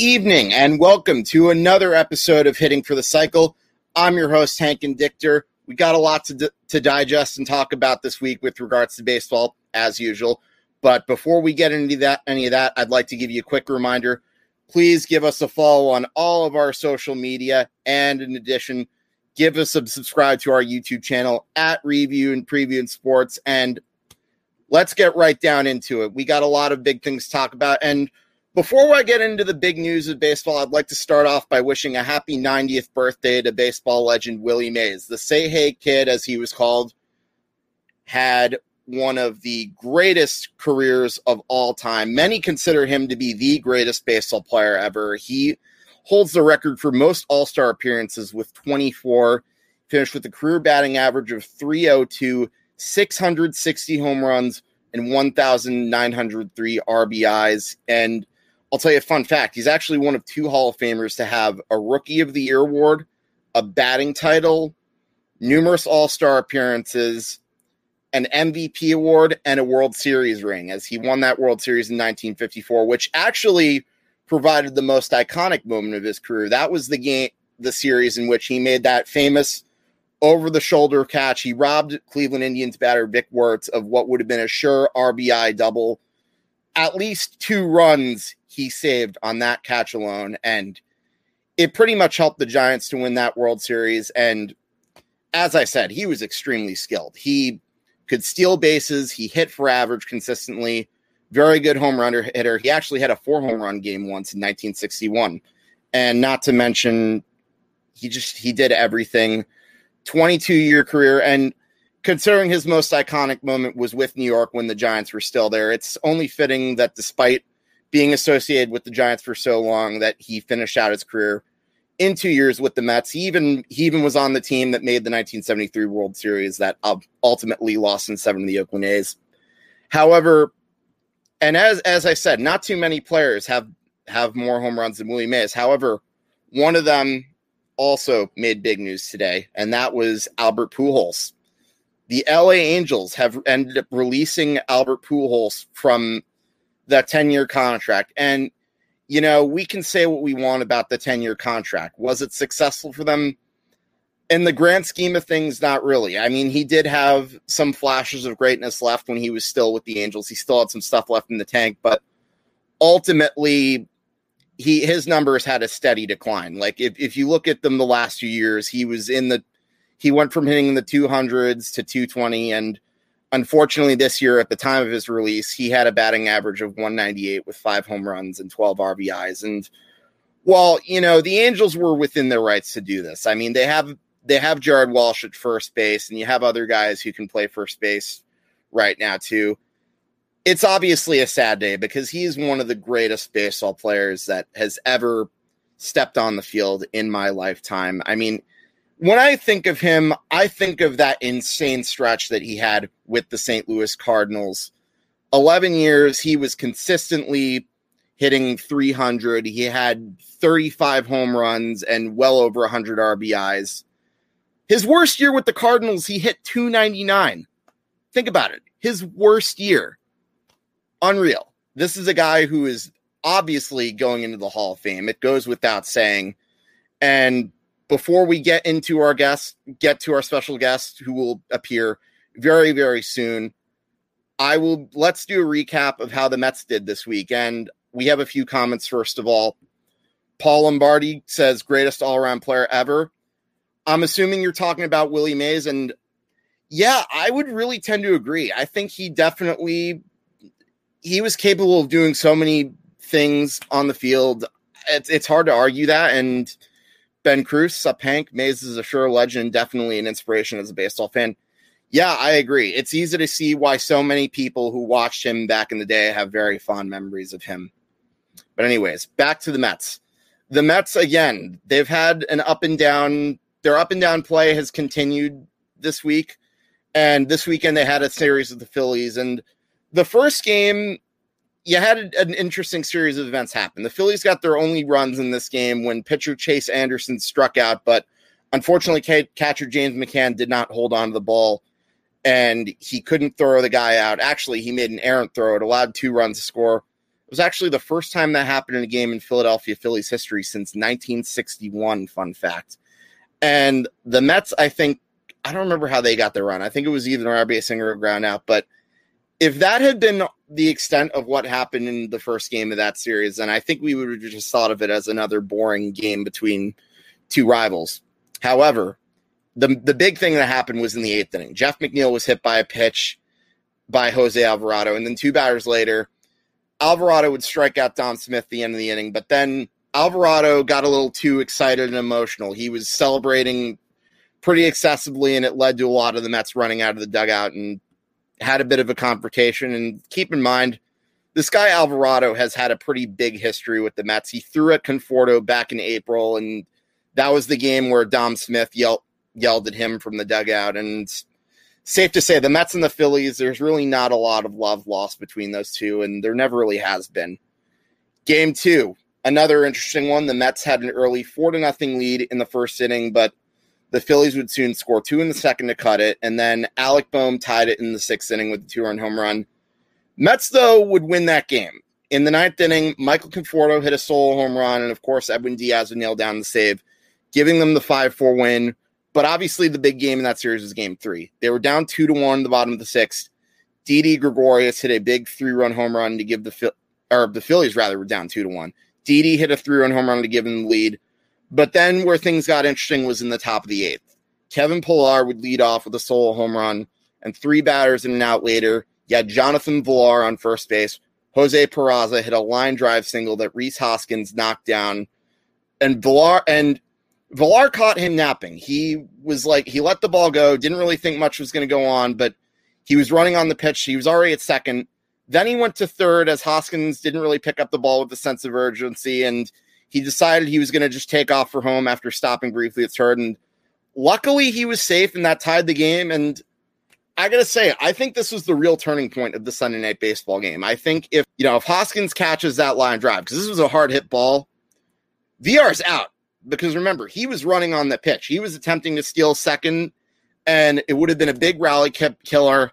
evening and welcome to another episode of Hitting for the Cycle. I'm your host, Hank and Dichter. We got a lot to, to digest and talk about this week with regards to baseball, as usual. But before we get into that, any of that, I'd like to give you a quick reminder. Please give us a follow on all of our social media, and in addition, give us a subscribe to our YouTube channel at Review and Preview and Sports. And let's get right down into it. We got a lot of big things to talk about, and before I get into the big news of baseball, I'd like to start off by wishing a happy 90th birthday to baseball legend Willie Mays. The Say Hey Kid, as he was called, had one of the greatest careers of all time. Many consider him to be the greatest baseball player ever. He holds the record for most All Star appearances with 24, finished with a career batting average of 302, 660 home runs, and 1,903 RBIs. And I'll tell you a fun fact. He's actually one of two Hall of Famers to have a Rookie of the Year award, a batting title, numerous All Star appearances, an MVP award, and a World Series ring, as he won that World Series in 1954, which actually provided the most iconic moment of his career. That was the game, the series in which he made that famous over the shoulder catch. He robbed Cleveland Indians batter Vic Wertz of what would have been a sure RBI double. At least two runs he saved on that catch alone. And it pretty much helped the Giants to win that World Series. And as I said, he was extremely skilled. He could steal bases, he hit for average consistently, very good home run hitter. He actually had a four home run game once in 1961. And not to mention, he just he did everything. 22 year career and considering his most iconic moment was with New York when the Giants were still there, it's only fitting that despite being associated with the Giants for so long that he finished out his career in two years with the Mets. He even he even was on the team that made the 1973 World Series that uh, ultimately lost in seven to the Oakland A's. However, and as as I said, not too many players have have more home runs than Willie Mays. However, one of them also made big news today, and that was Albert Pujols. The LA Angels have ended up releasing Albert Pujols from that 10 year contract. And, you know, we can say what we want about the 10 year contract. Was it successful for them? In the grand scheme of things, not really. I mean, he did have some flashes of greatness left when he was still with the Angels. He still had some stuff left in the tank, but ultimately, he his numbers had a steady decline. Like if, if you look at them the last few years, he was in the he went from hitting the 200s to 220 and unfortunately, this year at the time of his release, he had a batting average of 198 with five home runs and 12 RBIs. And while you know the Angels were within their rights to do this, I mean they have they have Jared Walsh at first base, and you have other guys who can play first base right now too. It's obviously a sad day because he is one of the greatest baseball players that has ever stepped on the field in my lifetime. I mean, when I think of him, I think of that insane stretch that he had with the St. Louis Cardinals. 11 years, he was consistently hitting 300. He had 35 home runs and well over 100 RBIs. His worst year with the Cardinals, he hit 299. Think about it. His worst year. Unreal. This is a guy who is obviously going into the Hall of Fame. It goes without saying. And before we get into our guest, get to our special guest who will appear very, very soon. I will let's do a recap of how the Mets did this week. And we have a few comments first of all. Paul Lombardi says greatest all-around player ever. I'm assuming you're talking about Willie Mays and yeah, I would really tend to agree. I think he definitely he was capable of doing so many things on the field. It's it's hard to argue that and Ben Cruz, up Hank, Mays is a sure legend, definitely an inspiration as a baseball fan. Yeah, I agree. It's easy to see why so many people who watched him back in the day have very fond memories of him. But, anyways, back to the Mets. The Mets, again, they've had an up and down, their up and down play has continued this week. And this weekend they had a series with the Phillies. And the first game, you had an interesting series of events happen. The Phillies got their only runs in this game when pitcher Chase Anderson struck out, but unfortunately, catcher James McCann did not hold on to the ball and he couldn't throw the guy out. Actually, he made an errant throw. It allowed two runs to score. It was actually the first time that happened in a game in Philadelphia Phillies history since 1961. Fun fact. And the Mets, I think, I don't remember how they got their run. I think it was either an RBI single or ground out. But if that had been the extent of what happened in the first game of that series, then I think we would have just thought of it as another boring game between two rivals. However, the the big thing that happened was in the eighth inning. Jeff McNeil was hit by a pitch by Jose Alvarado, and then two batters later, Alvarado would strike out Dom Smith the end of the inning. But then Alvarado got a little too excited and emotional. He was celebrating pretty excessively, and it led to a lot of the Mets running out of the dugout and had a bit of a confrontation. And keep in mind, this guy Alvarado has had a pretty big history with the Mets. He threw at Conforto back in April, and that was the game where Dom Smith yelled yelled at him from the dugout. And safe to say, the Mets and the Phillies, there's really not a lot of love lost between those two, and there never really has been. Game two, another interesting one. The Mets had an early four to nothing lead in the first inning, but the Phillies would soon score two in the second to cut it, and then Alec Bohm tied it in the sixth inning with a two-run home run. Mets though would win that game. In the ninth inning, Michael Conforto hit a solo home run, and of course Edwin Diaz would nail down the save, giving them the five-four win. But obviously, the big game in that series was game three. They were down two to one in the bottom of the sixth. Didi Gregorius hit a big three run home run to give the or the Phillies rather were down two to one. Didi hit a three run home run to give them the lead. But then where things got interesting was in the top of the eighth. Kevin Pillar would lead off with a solo home run, and three batters in and out later, you had Jonathan Villar on first base. Jose Peraza hit a line drive single that Rhys Hoskins knocked down. And Villar and Villar caught him napping. He was like, he let the ball go, didn't really think much was going to go on, but he was running on the pitch. He was already at second. Then he went to third as Hoskins didn't really pick up the ball with a sense of urgency, and he decided he was going to just take off for home after stopping briefly at third. And luckily, he was safe, and that tied the game. And I got to say, I think this was the real turning point of the Sunday night baseball game. I think if, you know, if Hoskins catches that line drive, because this was a hard hit ball, Villar's out because remember, he was running on the pitch. He was attempting to steal second, and it would have been a big rally killer.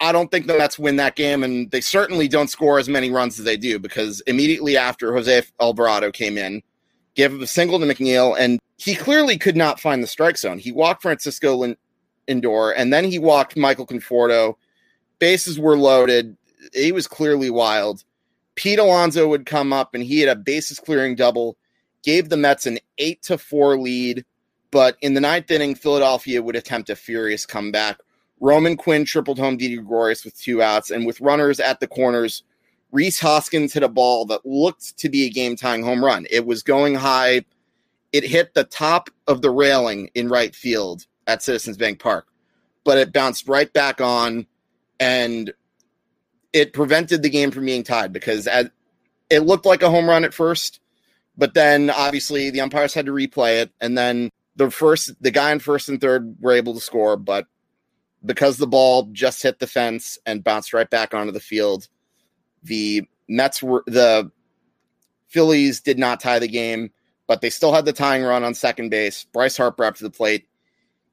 I don't think the Mets win that game, and they certainly don't score as many runs as they do because immediately after Jose Alvarado came in, gave a single to McNeil, and he clearly could not find the strike zone. He walked Francisco Lindor, and then he walked Michael Conforto. Bases were loaded. He was clearly wild. Pete Alonso would come up, and he had a bases clearing double gave the Mets an eight to four lead. But in the ninth inning, Philadelphia would attempt a furious comeback. Roman Quinn tripled home Didi Gregorius with two outs, and with runners at the corners, Rhys Hoskins hit a ball that looked to be a game tying home run. It was going high. It hit the top of the railing in right field at Citizens Bank Park, but it bounced right back on, and it prevented the game from being tied because it looked like a home run at first, but then obviously the umpires had to replay it, and then the first the guy in first and third were able to score, but because the ball just hit the fence and bounced right back onto the field, the Mets were the Phillies did not tie the game, but they still had the tying run on second base. Bryce Harper up to the plate.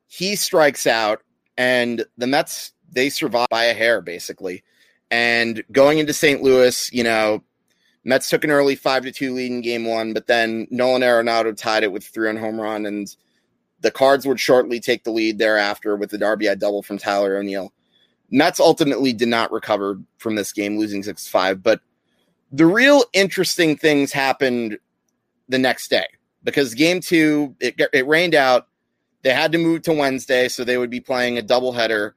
He strikes out, and the Mets they survive by a hair basically. And going into St. Louis, you know, Mets took an early five to two lead in game one, but then Nolan Arenado tied it with three on home run, and the Cards would shortly take the lead thereafter with the RBI double from Tyler O'Neill. Mets ultimately did not recover from this game, losing 6 5. But the real interesting things happened the next day because game two, it, it rained out. They had to move to Wednesday, so they would be playing a doubleheader.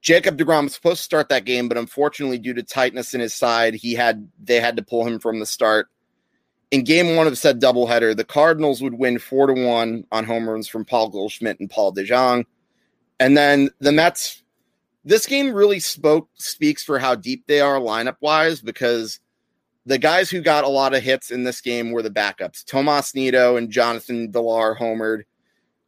Jacob DeGrom was supposed to start that game, but unfortunately, due to tightness in his side, he had they had to pull him from the start. In game one of said doubleheader, the Cardinals would win four to one on home runs from Paul Goldschmidt and Paul DeJong. And then the Mets, this game really spoke speaks for how deep they are lineup wise because the guys who got a lot of hits in this game were the backups. Tomas Nido and Jonathan Villar homered.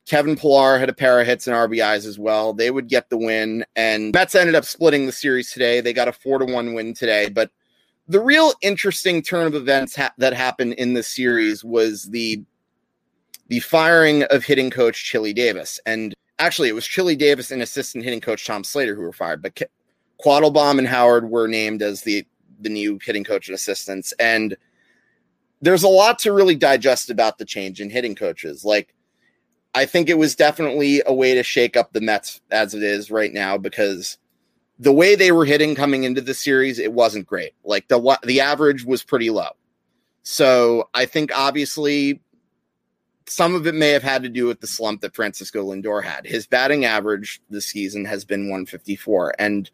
Kevin Pillar had a pair of hits and RBIs as well. They would get the win, and Mets ended up splitting the series today. They got a four to one win today. But the real interesting turn of events ha- that happened in this series was the the firing of hitting coach Chili Davis, and actually it was Chili Davis and assistant hitting coach Tom Slater who were fired, but K- Quattlebaum and Howard were named as the the new hitting coach and assistants. And there's a lot to really digest about the change in hitting coaches. Like, I think it was definitely a way to shake up the Mets as it is right now because the way they were hitting coming into the series, it wasn't great. Like the the average was pretty low. So I think obviously some of it may have had to do with the slump that Francisco Lindor had. His batting average this season has been 154, and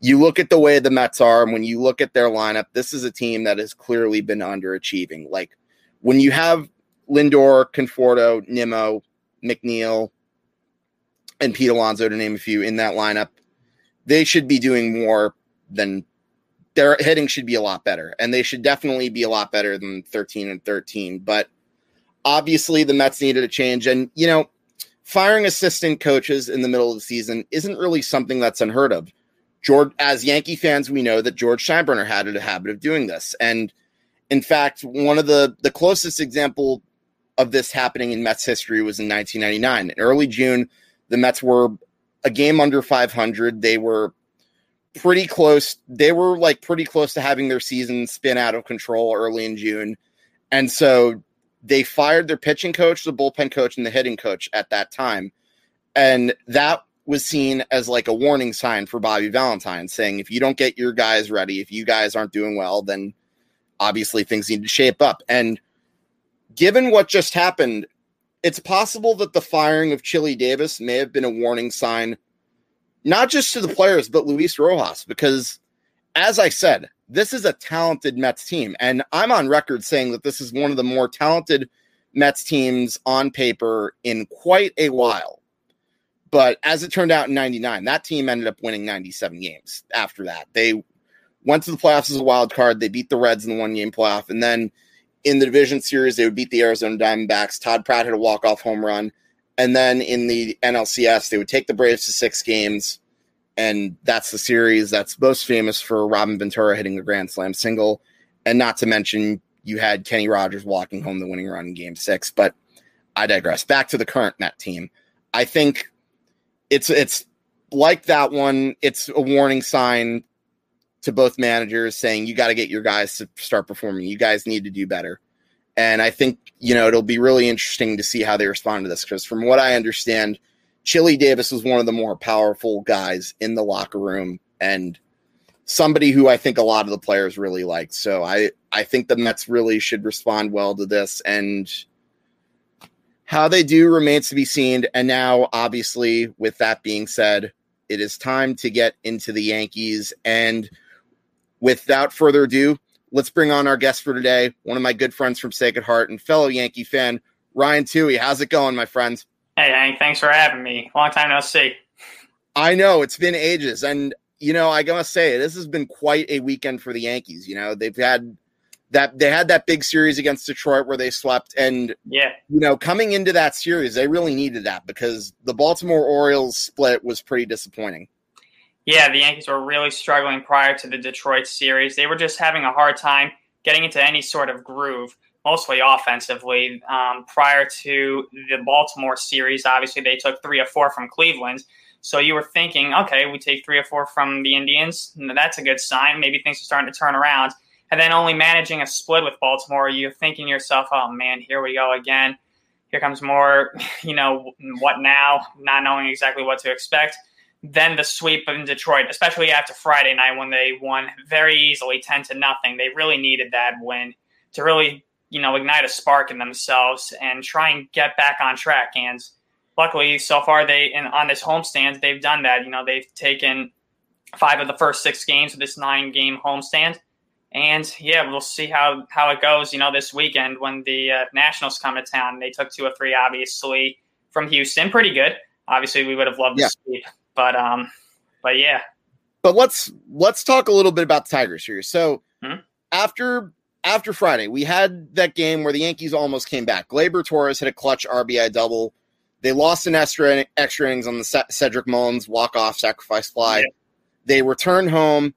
you look at the way the Mets are, and when you look at their lineup, this is a team that has clearly been underachieving. Like when you have Lindor, Conforto, Nimmo, McNeil, and Pete Alonso, to name a few, in that lineup, they should be doing more than their hitting should be a lot better. And they should definitely be a lot better than 13 and 13. But obviously, the Mets needed a change. And, you know, firing assistant coaches in the middle of the season isn't really something that's unheard of. George, as Yankee fans, we know that George Steinbrenner had a habit of doing this. And in fact, one of the, the closest example of this happening in Mets history was in 1999. In early June, the Mets were a game under 500. They were pretty close. They were like pretty close to having their season spin out of control early in June. And so they fired their pitching coach, the bullpen coach, and the hitting coach at that time. And that was seen as like a warning sign for Bobby Valentine, saying if you don't get your guys ready, if you guys aren't doing well, then obviously things need to shape up. And given what just happened, it's possible that the firing of Chili Davis may have been a warning sign, not just to the players, but Luis Rojas, because as I said, this is a talented Mets team. And I'm on record saying that this is one of the more talented Mets teams on paper in quite a while. But as it turned out in 99, that team ended up winning 97 games after that. They went to the playoffs as a wild card. They beat the Reds in the one game playoff. And then in the division series, they would beat the Arizona Diamondbacks. Todd Pratt had a walk off home run. And then in the NLCS, they would take the Braves to six games. And that's the series that's most famous for Robin Ventura hitting the Grand Slam single. And not to mention, you had Kenny Rogers walking home the winning run in game six. But I digress. Back to the current Met team. I think it's it's like that one. It's a warning sign to both managers saying you got to get your guys to start performing. You guys need to do better. And I think you know it'll be really interesting to see how they respond to this because from what I understand, Chili Davis was one of the more powerful guys in the locker room and somebody who I think a lot of the players really liked. So I I think the Mets really should respond well to this and how they do remains to be seen. And now, obviously, with that being said, it is time to get into the Yankees. And without further ado, let's bring on our guest for today, one of my good friends from Sacred Heart and fellow Yankee fan, Ryan Tui. How's it going, my friends? Hey, Hank, thanks for having me. Long time no see. I know it's been ages. And, you know, I gotta say, this has been quite a weekend for the Yankees. You know, they've had that they had that big series against Detroit where they swept. And yeah, you know, coming into that series, they really needed that because the Baltimore Orioles split was pretty disappointing. Yeah, the Yankees were really struggling prior to the Detroit series. They were just having a hard time getting into any sort of groove, mostly offensively. Um, prior to the Baltimore series, obviously they took three or four from Cleveland. So you were thinking, okay, we take three or four from the Indians. That's a good sign. Maybe things are starting to turn around and then only managing a split with Baltimore, you're thinking yourself, oh man, here we go again. Here comes more, you know, what now? Not knowing exactly what to expect. Then the sweep in Detroit, especially after Friday night when they won very easily, ten to nothing. They really needed that win to really, you know, ignite a spark in themselves and try and get back on track. And luckily, so far they in on this homestand, they've done that. You know, they've taken five of the first six games of this nine game homestand. And yeah, we'll see how, how it goes, you know, this weekend when the uh, Nationals come to town. They took two or three, obviously, from Houston. Pretty good. Obviously, we would have loved yeah. to sweep, but um, but yeah. But let's let's talk a little bit about the Tigers here. So hmm? after after Friday, we had that game where the Yankees almost came back. Gleyber Torres hit a clutch RBI double. They lost an extra extra innings on the Cedric Mullins walk off sacrifice fly. Yeah. They returned home.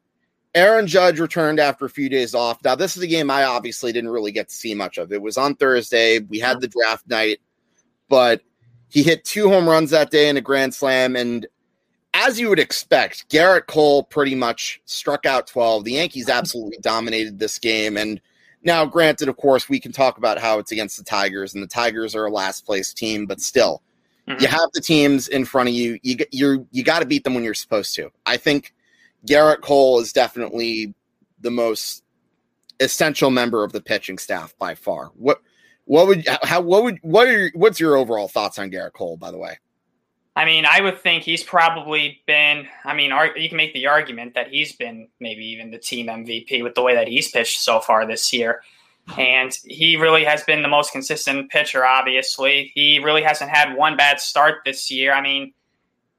Aaron Judge returned after a few days off. Now, this is a game I obviously didn't really get to see much of. It was on Thursday. We had the draft night, but he hit two home runs that day in a grand slam. And as you would expect, Gerrit Cole pretty much struck out 12. The Yankees absolutely dominated this game. And now, granted, of course, we can talk about how it's against the Tigers, and the Tigers are a last place team, but still, mm-hmm. you have the teams in front of you. You you're you got to beat them when you're supposed to. I think Gerrit Cole is definitely the most essential member of the pitching staff by far. What what would how what would what are your, what's your overall thoughts on Gerrit Cole? By the way, I mean, I would think he's probably been. I mean, you can make the argument that he's been maybe even the team MVP with the way that he's pitched so far this year. And he really has been the most consistent pitcher, obviously. He really hasn't had one bad start this year. I mean,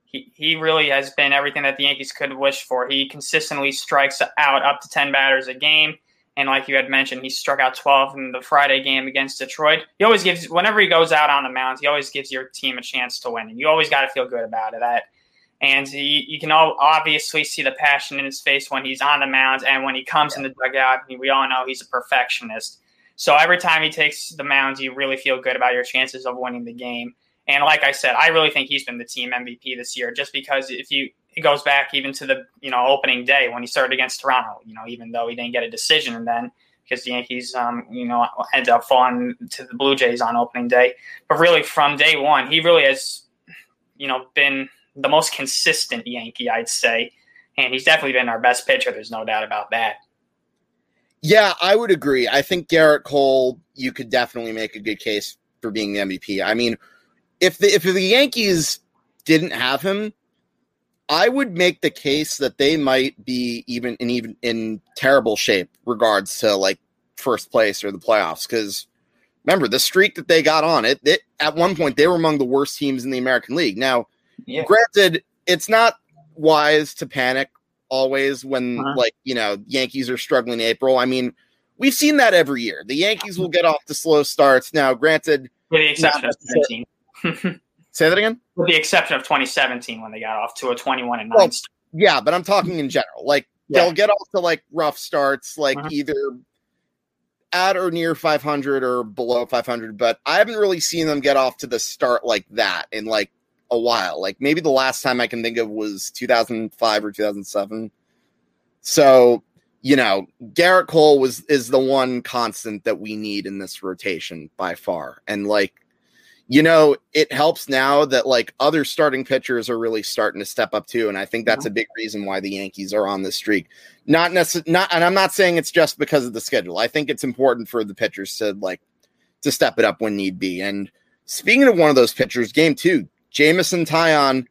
he, he really has been everything that the Yankees could wish for. He consistently strikes out up to 10 batters a game. And like you had mentioned, he struck out 12 in the Friday game against Detroit. He always gives, whenever he goes out on the mound, he always gives your team a chance to win. And you always got to feel good about it. And you can all obviously see the passion in his face when he's on the mound and when he comes yeah. in the dugout. We all know he's a perfectionist. So every time he takes the mound, you really feel good about your chances of winning the game. And like I said, I really think he's been the team MVP this year, just because if you it goes back even to the you know opening day when he started against Toronto. You know, even though he didn't get a decision, and then because the Yankees, um, you know, ended up falling to the Blue Jays on opening day. But really, from day one, he really has, you know, been the most consistent Yankee, I'd say, and he's definitely been our best pitcher. There's no doubt about that. Yeah, I would agree. I think Gerrit Cole, you could definitely make a good case for being the MVP. I mean, if the if the Yankees didn't have him, I would make the case that they might be even in even in terrible shape regards to like first place or the playoffs because remember the streak that they got on it, it at one point they were among the worst teams in the American League. Now, yeah. granted, it's not wise to panic always when uh-huh. like you know Yankees are struggling in April. I mean, we've seen that every year. The Yankees will get off to slow starts. Now, granted, with the exception of 17. Say that again. With the exception of 2017 when they got off to a 21 and 9 well. Yeah, but I'm talking in general. Like yeah. they'll get off to like rough starts, like uh-huh. either at or near 500 or below 500, but I haven't really seen them get off to the start like that in like a while. Like maybe the last time I can think of was 2005 or 2007. So, you know, Gerrit Cole was is the one constant that we need in this rotation by far. And like you know, it helps now that like other starting pitchers are really starting to step up too, and I think that's a big reason why the Yankees are on this streak. Not necessarily, not, and I'm not saying it's just because of the schedule. I think it's important for the pitchers to like to step it up when need be. And speaking of one of those pitchers, game two, Jameson Taillon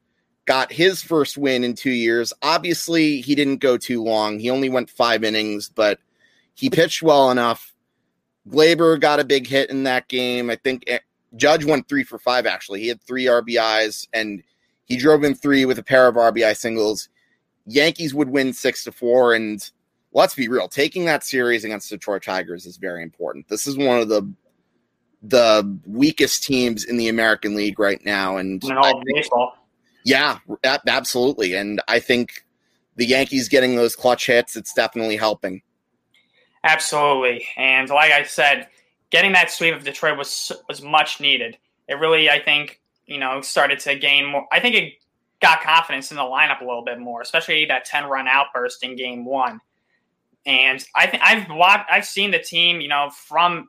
got his first win in two years. Obviously, he didn't go too long. He only went five innings, but he pitched well enough. Gleyber got a big hit in that game. I think Judge went three for five, actually. He had three RBIs and he drove in three with a pair of RBI singles. Yankees would win six to four. And let's be real, taking that series against the Detroit Tigers is very important. This is one of the the weakest teams in the American League right now. And think, baseball. Yeah, absolutely. And I think the Yankees getting those clutch hits, it's definitely helping. Absolutely. And like I said, getting that sweep of Detroit was was much needed. It really, I think, you know, started to gain more. I think it got confidence in the lineup a little bit more, especially that ten run outburst in Game One. And I think I've watched, I've seen the team, you know, from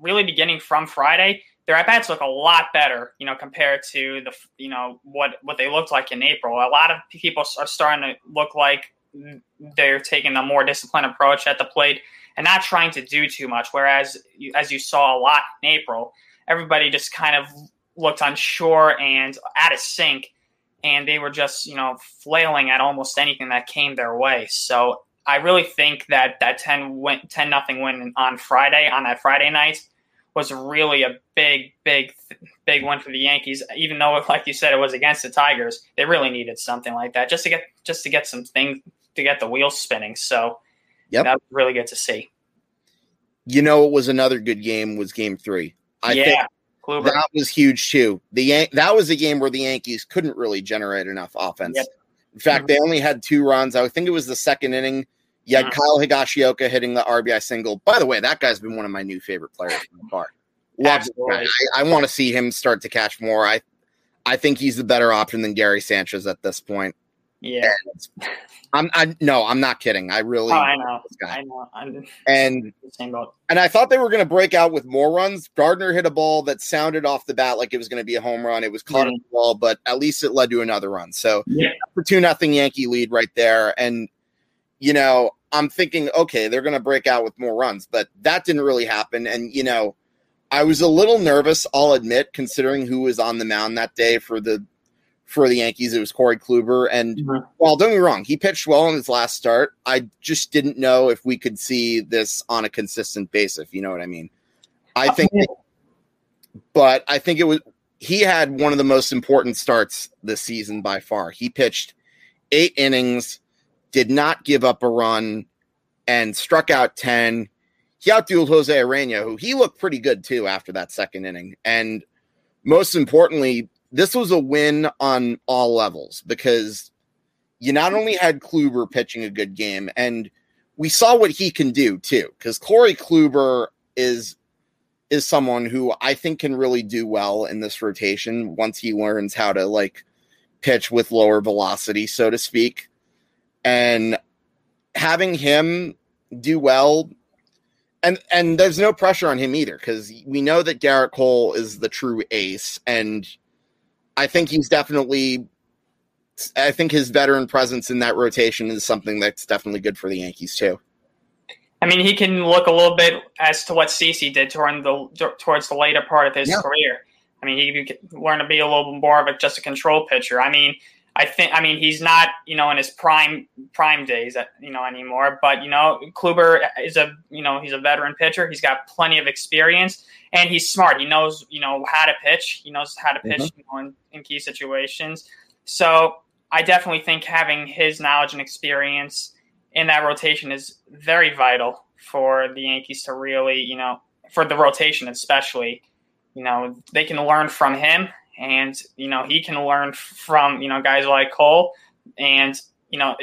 really beginning from Friday their at bats look a lot better, you know, compared to the you know what what they looked like in April. A lot of people are starting to look like mm, they're taking a more disciplined approach at the plate and not trying to do too much. Whereas, as you saw a lot in April, everybody just kind of looked unsure and out of sync, and they were just you know flailing at almost anything that came their way. So I really think that that 10 win, 10 nothing win on Friday on that Friday night was really a big, big, big win for the Yankees. Even though, like you said, it was against the Tigers, they really needed something like that just to get just to get some things to get the wheels spinning. So, yeah, that was really good to see. You know, it was another good game. Was Game Three? I yeah, think Kluber. that was huge too. The Yan- that was a game where the Yankees couldn't really generate enough offense. Yep. In fact, mm-hmm. they only had two runs. I think it was the second inning you had Kyle Higashioka hitting the RBI single. By the way, that guy's been one of my new favorite players in the bar. Love I, I want to see him start to catch more. I I think he's the better option than Gary Sanchez at this point. Yeah. I'm I no, I'm not kidding. I really oh, I know. I know. I'm and and I thought they were going to break out with more runs. Gardner hit a ball that sounded off the bat like it was going to be a home run. It was caught mm-hmm. in the wall, but at least it led to another run. So yeah. for two nothing Yankee lead right there. And you know, I'm thinking, okay, they're going to break out with more runs, but that didn't really happen. And, you know, I was a little nervous, I'll admit, considering who was on the mound that day for the for the Yankees. It was Corey Kluber. And mm-hmm. well, don't get me wrong, he pitched well in his last start. I just didn't know if we could see this on a consistent basis, if you know what I mean. I think, but I think it was, he had one of the most important starts this season by far. He pitched eight innings did not give up a run and struck out 10. He outdueled Jose Urena, who he looked pretty good too after that second inning. And most importantly, this was a win on all levels because you not only had Kluber pitching a good game, and we saw what he can do too. Because Corey Kluber is is someone who I think can really do well in this rotation once he learns how to like pitch with lower velocity, so to speak and having him do well and and there's no pressure on him either because we know that Gerrit Cole is the true ace, and I think he's definitely. I think his veteran presence in that rotation is something that's definitely good for the Yankees too. I mean, he can look a little bit as to what CC did toward the towards the later part of his yeah. career. I mean, he could learn to be a little bit more of a just a control pitcher. I mean, I think I mean he's not you know in his prime prime days uh, you know anymore. But you know Kluber is a you know he's a veteran pitcher. He's got plenty of experience and he's smart. He knows you know how to pitch. He knows how to pitch mm-hmm. you know, in, in key situations. So I definitely think having his knowledge and experience in that rotation is very vital for the Yankees to really you know for the rotation especially. You know they can learn from him and you know he can learn from you know guys like Cole, and you know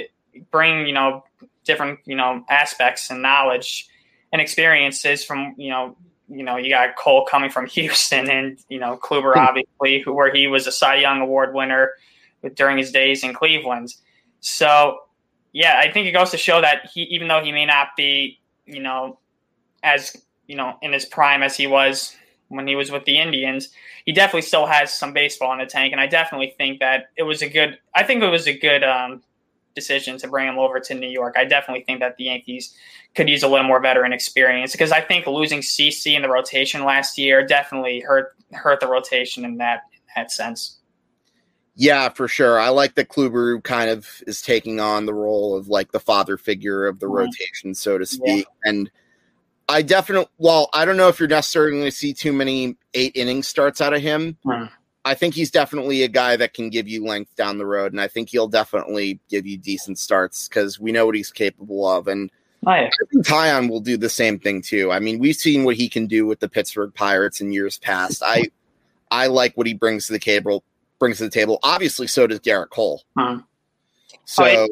bring you know different you know aspects and knowledge and experiences from you know you know you got Cole coming from Houston and you know Kluber hmm. obviously who where he was a Cy Young Award winner during his days in Cleveland. So yeah, I think it goes to show that he even though he may not be you know as you know in his prime as he was when he was with the Indians, he definitely still has some baseball in the tank, and I definitely think that it was a good. I think it was a good um, decision to bring him over to New York. I definitely think that the Yankees could use a little more veteran experience because I think losing CC in the rotation last year definitely hurt hurt the rotation in that in that sense. Yeah, for sure. I like that Kluber kind of is taking on the role of like the father figure of the mm-hmm. rotation, so to speak, yeah. and I definitely, well, I don't know if you're necessarily going to see too many eight inning starts out of him. Hmm. I think he's definitely a guy that can give you length down the road, and I think he'll definitely give you decent starts because we know what he's capable of. And oh. I think Taillon will do the same thing too. I mean, we've seen what he can do with the Pittsburgh Pirates in years past. I I like what he brings to the table. Brings to the table. Obviously, so does Gerrit Cole. Hmm. So. Oh, yeah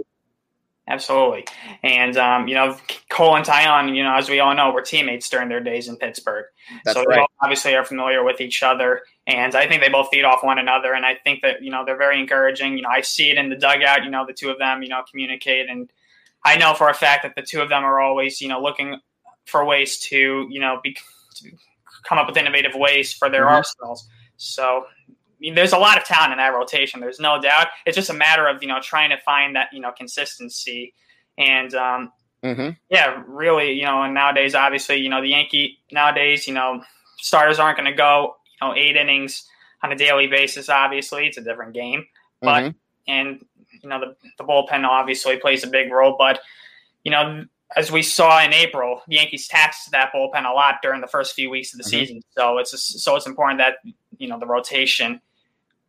Absolutely. And, um, you know, Cole and Taillon, you know, as we all know, were teammates during their days in Pittsburgh. That's so right. they obviously are familiar with each other. And I think they both feed off one another. And I think that, you know, they're very encouraging. You know, I see it in the dugout, you know, the two of them, you know, communicate. And I know for a fact that the two of them are always, you know, looking for ways to, you know, be, to come up with innovative ways for their mm-hmm. arsenals. So mean, there's a lot of talent in that rotation. There's no doubt. It's just a matter of you know trying to find that you know consistency and um, mm-hmm. yeah, really you know. And nowadays, obviously, you know the Yankee nowadays, you know, starters aren't going to go you know eight innings on a daily basis. Obviously, it's a different game, but mm-hmm. and you know the the bullpen obviously plays a big role, but you know as we saw in April, the Yankees taxed that bullpen a lot during the first few weeks of the mm-hmm. season. So it's just, so it's important that you know the rotation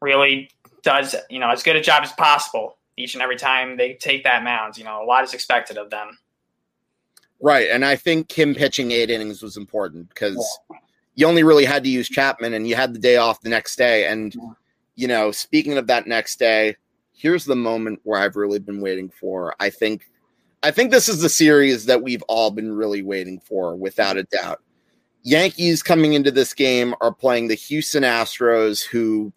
really does you know as good a job as possible each and every time they take that mound. You know, a lot is expected of them. Right, and I think him pitching eight innings was important because yeah. you only really had to use Chapman, and you had the day off the next day. And yeah. you know, speaking of that next day, here's the moment where I've really been waiting for. I think I think this is the series that we've all been really waiting for, without a doubt. Yankees coming into this game are playing the Houston Astros, who,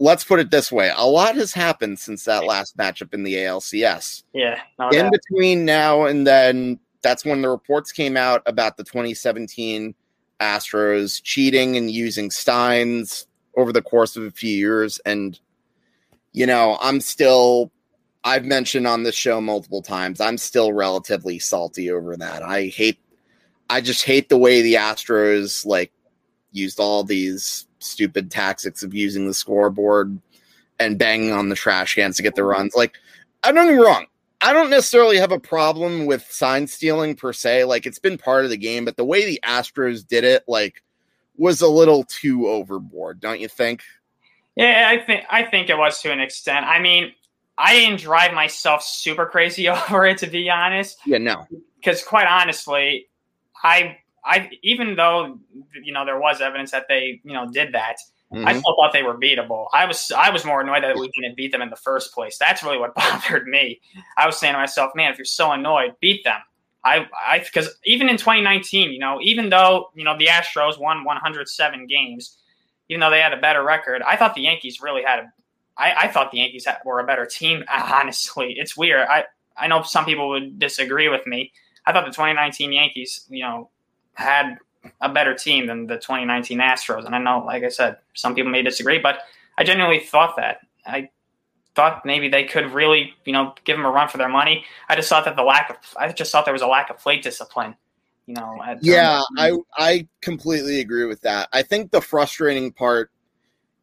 let's put it this way, a lot has happened since that last matchup in the ALCS. Yeah. In between now and then, that's when the reports came out about the 2017 Astros cheating and using Steins over the course of a few years. And, you know, I'm still I've mentioned on this show multiple times, I'm still relatively salty over that. I hate, I just hate the way the Astros like used all these stupid tactics of using the scoreboard and banging on the trash cans to get the runs. Like, I don't get me wrong. I don't necessarily have a problem with sign stealing per se. Like, it's been part of the game, but the way the Astros did it, like, was a little too overboard, don't you think? Yeah, I think I think it was to an extent. I mean, I didn't drive myself super crazy over it to be honest. Yeah, no. Because quite honestly, I I even though you know there was evidence that they you know did that, mm-hmm. I still thought they were beatable. I was I was more annoyed that we didn't beat them in the first place. That's really what bothered me. I was saying to myself, man, if you're so annoyed, beat them. I I because even in 2019, you know, even though you know the Astros won 107 games, even though they had a better record, I thought the Yankees really had a I, I thought the Yankees were a better team. Honestly, it's weird. I I know some people would disagree with me. I thought the 2019 Yankees, you know, had a better team than the 2019 Astros. And I know, like I said, some people may disagree, but I genuinely thought that. I thought maybe they could really, you know, give them a run for their money. I just thought that the lack of, I just thought there was a lack of plate discipline. You know, yeah, I I completely agree with that. I think the frustrating part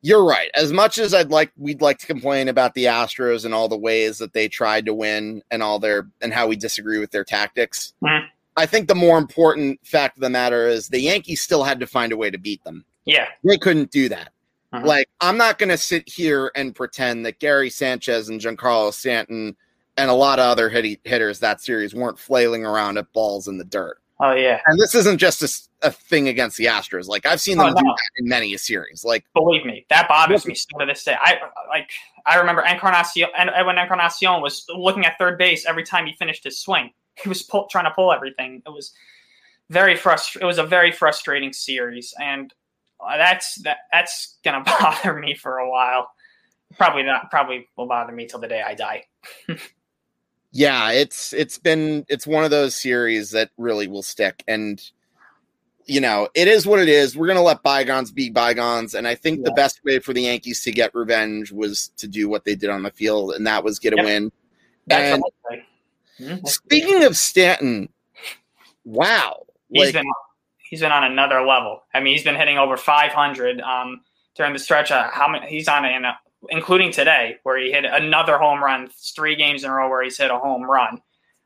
you're right. As much as I'd like, we'd like to complain about the Astros and all the ways that they tried to win and all their and how we disagree with their tactics. Mm-hmm. I think the more important fact of the matter is the Yankees still had to find a way to beat them. Yeah, they couldn't do that. Mm-hmm. Like, I'm not going to sit here and pretend that Gary Sanchez and Giancarlo Stanton and a lot of other hit- hitters that series weren't flailing around at balls in the dirt. Oh yeah, and this isn't just a, a thing against the Astros. Like I've seen them oh, do that in many a series. Like believe me, that bothers me still to this day. I like I remember Encarnacion and when Encarnacion was looking at third base every time he finished his swing. He was pull, trying to pull everything. It was very frustrating. It was a very frustrating series, and that's that that's gonna bother me for a while. Probably not. Probably will bother me till the day I die. yeah, it's it's been it's one of those series that really will stick and you know, it is what it is. We're going to let bygones be bygones. And I think yeah. the best way for the Yankees to get revenge was to do what they did on the field, and that was get a yep. win. That's and mm-hmm. speaking of Stanton, wow. He's like, been he's been on another level. I mean, he's been hitting over 500 um, during the stretch. Uh, how many? He's on in a, including today, where he hit another home run, three games in a row where he's hit a home run.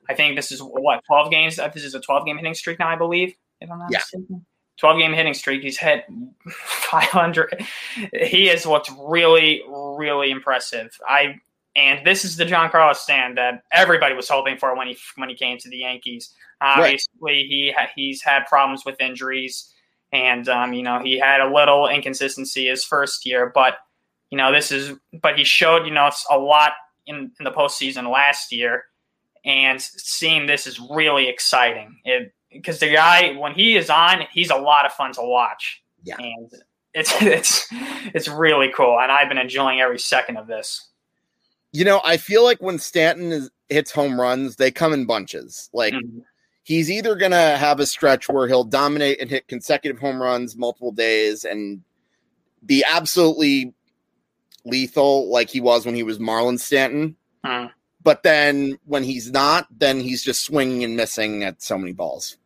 I think this is what 12 games. This is a 12 game hitting streak now, I believe. If I'm not yeah. mistaken. 12 game hitting streak. He's hit 500. He has looked really, really impressive. I and this is the Giancarlo Stanton that everybody was hoping for when he when he came to the Yankees. Obviously, right. he he's had problems with injuries, and um, you know he had a little inconsistency his first year, but you know, this is, but he showed, you know, it's a lot in, in the postseason last year. And seeing this is really exciting. It, because the guy, when he is on, he's a lot of fun to watch. Yeah. And it's, it's, it's really cool. And I've been enjoying every second of this. You know, I feel like when Stanton is, hits home runs, they come in bunches. Like, mm-hmm. he's either going to have a stretch where he'll dominate and hit consecutive home runs multiple days and be absolutely lethal like he was when he was Marlon Stanton. But then when he's not, then he's just swinging and missing at so many balls.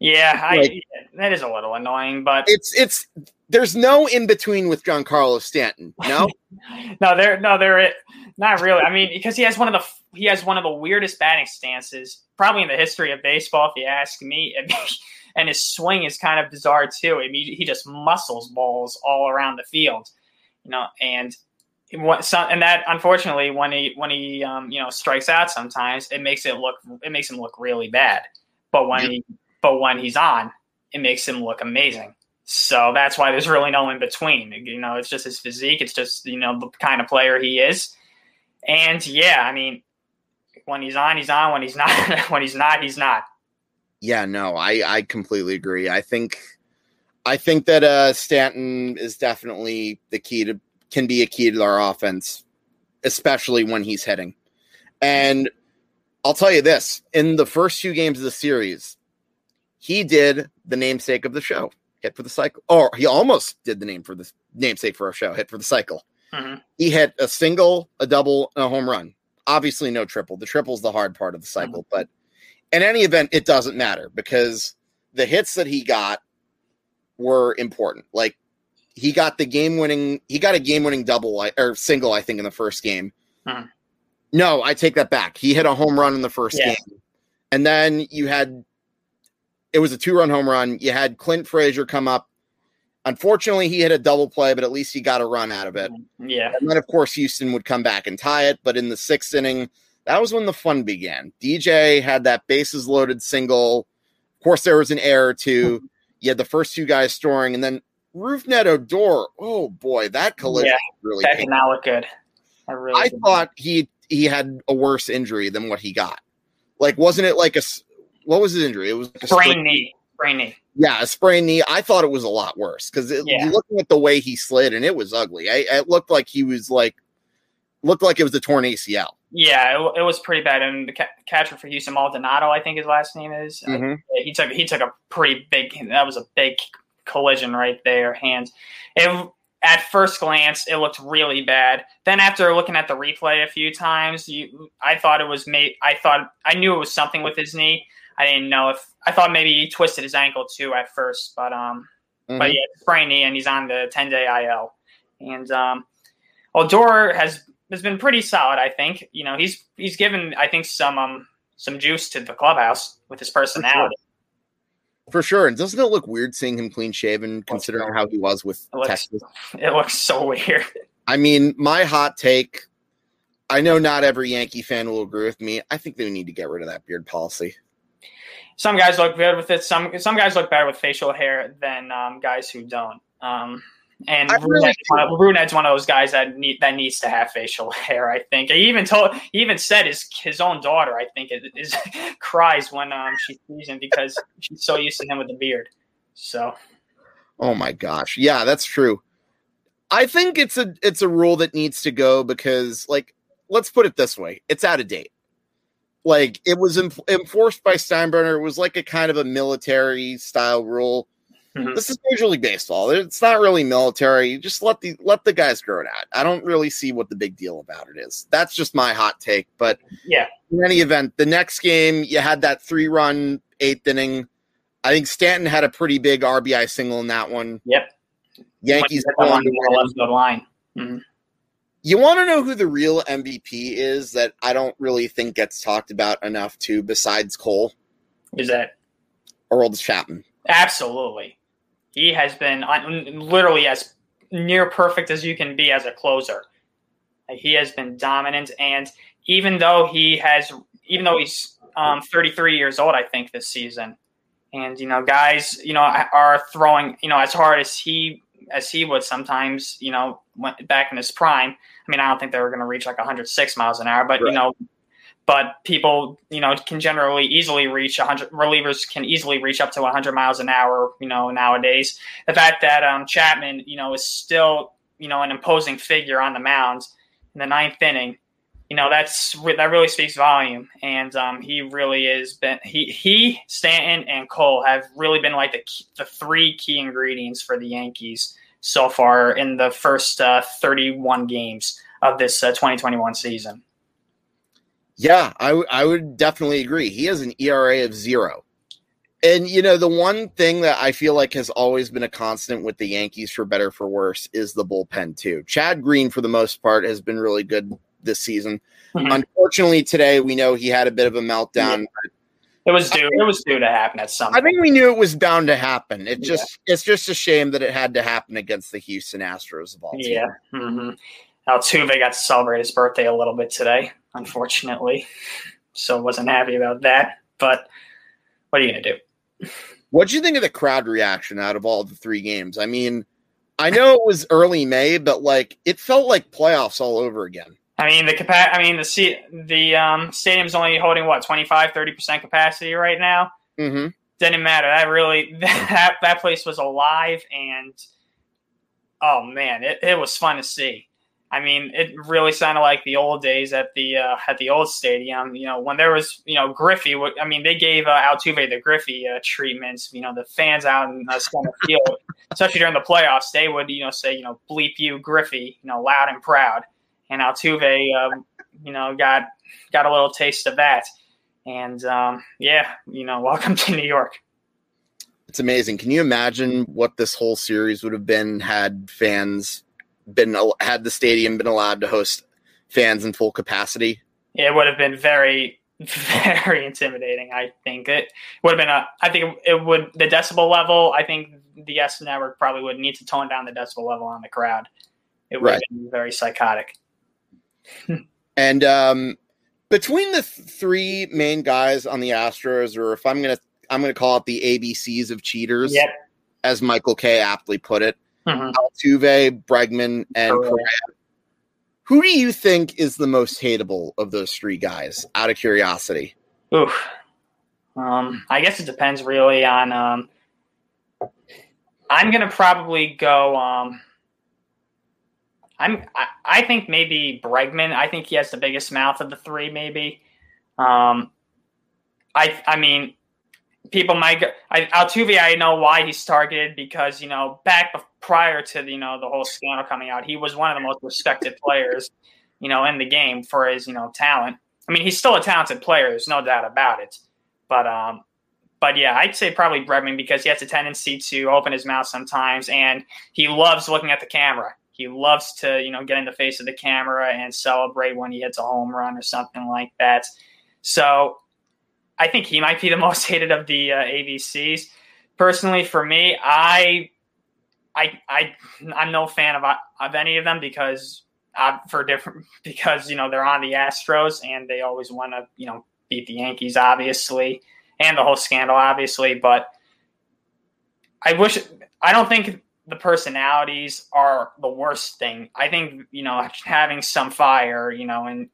Yeah, I, Like- that is a little annoying, but It's it's there's no in between with Giancarlo Stanton. No, no, there, no, there, not really. I mean, because he has one of the he has one of the weirdest batting stances probably in the history of baseball, if you ask me. And, his swing is kind of bizarre too. I mean, he just muscles balls all around the field, you know, and. What, so, and that unfortunately, when he when he um, you know strikes out, sometimes it makes it look it makes him look really bad. But when Yeah. he but when he's on, it makes him look amazing. So that's why there's really no in between. You know, it's just his physique. It's just you know the kind of player he is. And yeah, I mean, when he's on, he's on. When he's not, when he's not, he's not. yeah, no, I I completely agree. I think I think that uh Stanton is definitely the key to can be a key to our offense, especially when he's hitting. And I'll tell you this: in the first two games of the series, he did the namesake of the show, hit for the cycle. Or he almost did the name for the namesake for our show, hit for the cycle. Mhm. He hit a single, a double, and a home run. Obviously, no triple. The triple's the hard part of the cycle, but in any event, it doesn't matter because the hits that he got were important. Like he got the game winning, he got a game winning double or single, I think, in the first game. Mhm. No, I take that back. He hit a home run in the first Yeah. game, and then you had it was a two run home run. You had Clint Frazier come up. Unfortunately, he hit a double play, but at least he got a run out of it. Mm-hmm. Yeah, And then, of course, Houston would come back and tie it. But in the sixth inning, that was when the fun began. DJ had that bases loaded single. Of course, there was an error too. Mm-hmm. You had the first two guys storing, and then Rougned Odor. Oh boy, that collision Yeah, really. that did not look good. I, really I thought he he had a worse injury than what he got. Like, wasn't it like a what was his injury? It was like a knee, sprained knee. Yeah, a sprained knee. I thought it was a lot worse because Yeah. looking at the way he slid, and it was ugly. I, it looked like he was like looked like it was a torn ACL. Yeah, it, it was pretty bad. And the ca- catcher for Houston, Maldonado, I think his last name is. uh, Mhm. he took he took a pretty big. That was a big collision right there. Hands. It, at first glance, it looked really bad. Then after looking at the replay a few times, you, I thought it was made. I thought I knew it was something with his knee. I didn't know if I thought maybe he twisted his ankle too at first, but um, Mhm. but yeah, sprained knee, and he's on the ten day IL. And um, Odor has has been pretty solid. I think you know he's he's given I think some um some juice to the clubhouse with his personality. For sure. And doesn't it look weird seeing him clean shaven considering how he was with It looks- Texas? It looks so weird. I mean, my hot take I know not every Yankee fan will agree with me. I think they need to get rid of that beard policy. Some guys look good with it. Some some guys look better with facial hair than um, guys who don't. Um, and I really Brunette's, one of, Brunette's one of those guys that need that needs to have facial hair. I think he even told he even said his his own daughter I think is, is cries when um, she sees him because she's so used to him with the beard. So Oh my gosh. Yeah, that's true. I think it's a it's a rule that needs to go because like let's put it this way, it's out of date. Like it was enf- enforced by Steinbrenner, it was like a kind of a military style rule. Mhm. This is Major League Baseball. It's not really military. Just let the let the guys grow it out. I don't really see what the big deal about it is. That's just my hot take. But Yeah. in any event, the next game you had that three run eighth inning. I think Stanton had a pretty big RBI single in that one. yep, Yankees When won he to hit the win. left field line. You want to know who the real MVP is that I don't really think gets talked about enough too, besides Cole? Is that Aroldis Chapman. absolutely? He has been literally as near perfect as you can be as a closer. He has been dominant, and even though he has, even though he's um, 33 years old, I think this season, and you know, guys, you know, are throwing, you know, as hard as he as he would sometimes, you know, back in his prime. I mean, I don't think they were going to reach like 106 miles an hour, but you know, but people, you know, can generally easily reach 100. Relievers can easily reach up to 100 miles an hour, you know, nowadays. The fact that um, Chapman, you know, is still, you know, an imposing figure on the mound in the ninth inning, you know that's that really speaks volume, and um, he really is been he he Stanton and Cole have really been like the the three key ingredients for the Yankees so far in the first uh, 31 games of this uh, 2021 season. Yeah, I, w- I would definitely agree. He has an ERA of zero. And, you know, the one thing that I feel like has always been a constant with the Yankees, for better for worse, is the bullpen, too. Chad Green, for the most part, has been really good this season. Mm-hmm. Unfortunately, today we know he had a bit of a meltdown. Yeah. It was due. It was due to happen at some. I think we knew it was bound to happen. It just yeah. it's just a shame that it had to happen against the Houston Astros of all. Yeah. Mm-hmm. Altuve got to celebrate his birthday a little bit today, unfortunately. So wasn't happy about that. But what are you gonna do? What do you think of the crowd reaction out of all the three games? I mean, I know it was early May, but like it felt like playoffs all over again. I mean the capa- I mean the the um, stadium's only holding what 25 30 percent capacity right now. Mm-hmm. Didn't matter. That really that that place was alive and oh man, it, it was fun to see. I mean, it really sounded like the old days at the uh, at the old stadium. You know, when there was you know Griffey. I mean, they gave uh, Altuve the Griffey uh, treatments. You know, the fans out in the center field, especially during the playoffs, they would you know say you know bleep you Griffey, you know, loud and proud. And Altuve, um, you know, got got a little taste of that. And um, yeah, you know, welcome to New York. It's amazing. Can you imagine what this whole series would have been had fans been had the stadium been allowed to host fans in full capacity? It would have been very very intimidating. I think it would have been a. I think it would the decibel level. I think the YES network probably would need to tone down the decibel level on the crowd. It would right. have been very psychotic. And um, between the th- three main guys on the Astros, or if I'm gonna, I'm gonna call it the ABCs of cheaters, yep. as Michael Kay aptly put it mm-hmm. Altuve, Bregman, and Correa. Who do you think is the most hateable of those three guys? Out of curiosity. Ooh, um, I guess it depends really on. Um, I'm gonna probably go. Um, I'm. I, I, think maybe Bregman. I think he has the biggest mouth of the three. Maybe. Um, I. I mean, people might. Go, I, Altuve. I know why he's targeted because you know back prior to you know the whole scandal coming out, he was one of the most respected players, you know, in the game for his you know talent. I mean, he's still a talented player. There's no doubt about it. But um, but yeah, I'd say probably Bregman because he has a tendency to open his mouth sometimes, and he loves looking at the camera. He loves to you know get in the face of the camera and celebrate when he hits a home run or something like that. So I think he might be the most hated of the uh, ABCs. Personally, for me, I I I I'm no fan of of any of them because uh, for different because you know they're on the Astros and they always want to you know beat the Yankees obviously and the whole scandal obviously but I wish I don't think the personalities are the worst thing I think you know having some fire you know in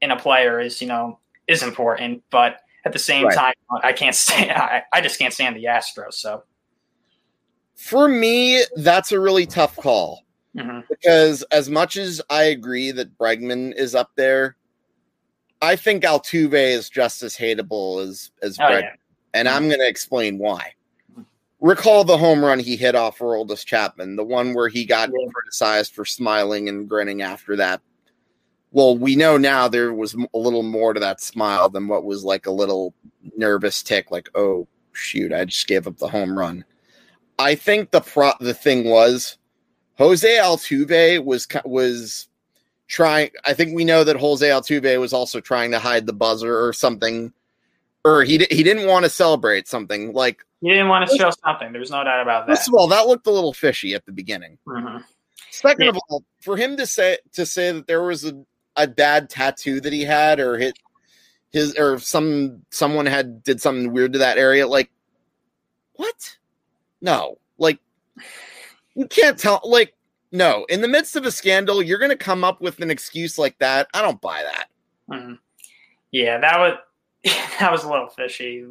in a player is you know is important but at the same right. time I can't stand I, I just can't stand the Astros so for me, that's a really tough call mm-hmm. because as much as I agree that Bregman is up there, I think Altuve is just as hateable as as oh, Bregman, yeah. and mm-hmm. I'm going to explain why. Recall the home run he hit off Aroldis Chapman, the one where he got yeah. criticized for smiling and grinning after that. Well, we know now there was a little more to that smile than what was like a little nervous tick, like, oh, shoot, I just gave up the home run. I think the pro the thing was Jose Altuve was was trying. I think we know that Jose Altuve was also trying to hide the buzzer or something, or he he didn't want to celebrate something like he didn't want to show something. There's no doubt about that. First of all, that looked a little fishy at the beginning. Mm-hmm. Second yeah. of all, for him to say to say that there was a, a bad tattoo that he had or hit his or some someone had did something weird to that area, like what? No, like you can't tell. Like no, in the midst of a scandal, you're going to come up with an excuse like that. I don't buy that. Mm-hmm. Yeah, that was that was a little fishy.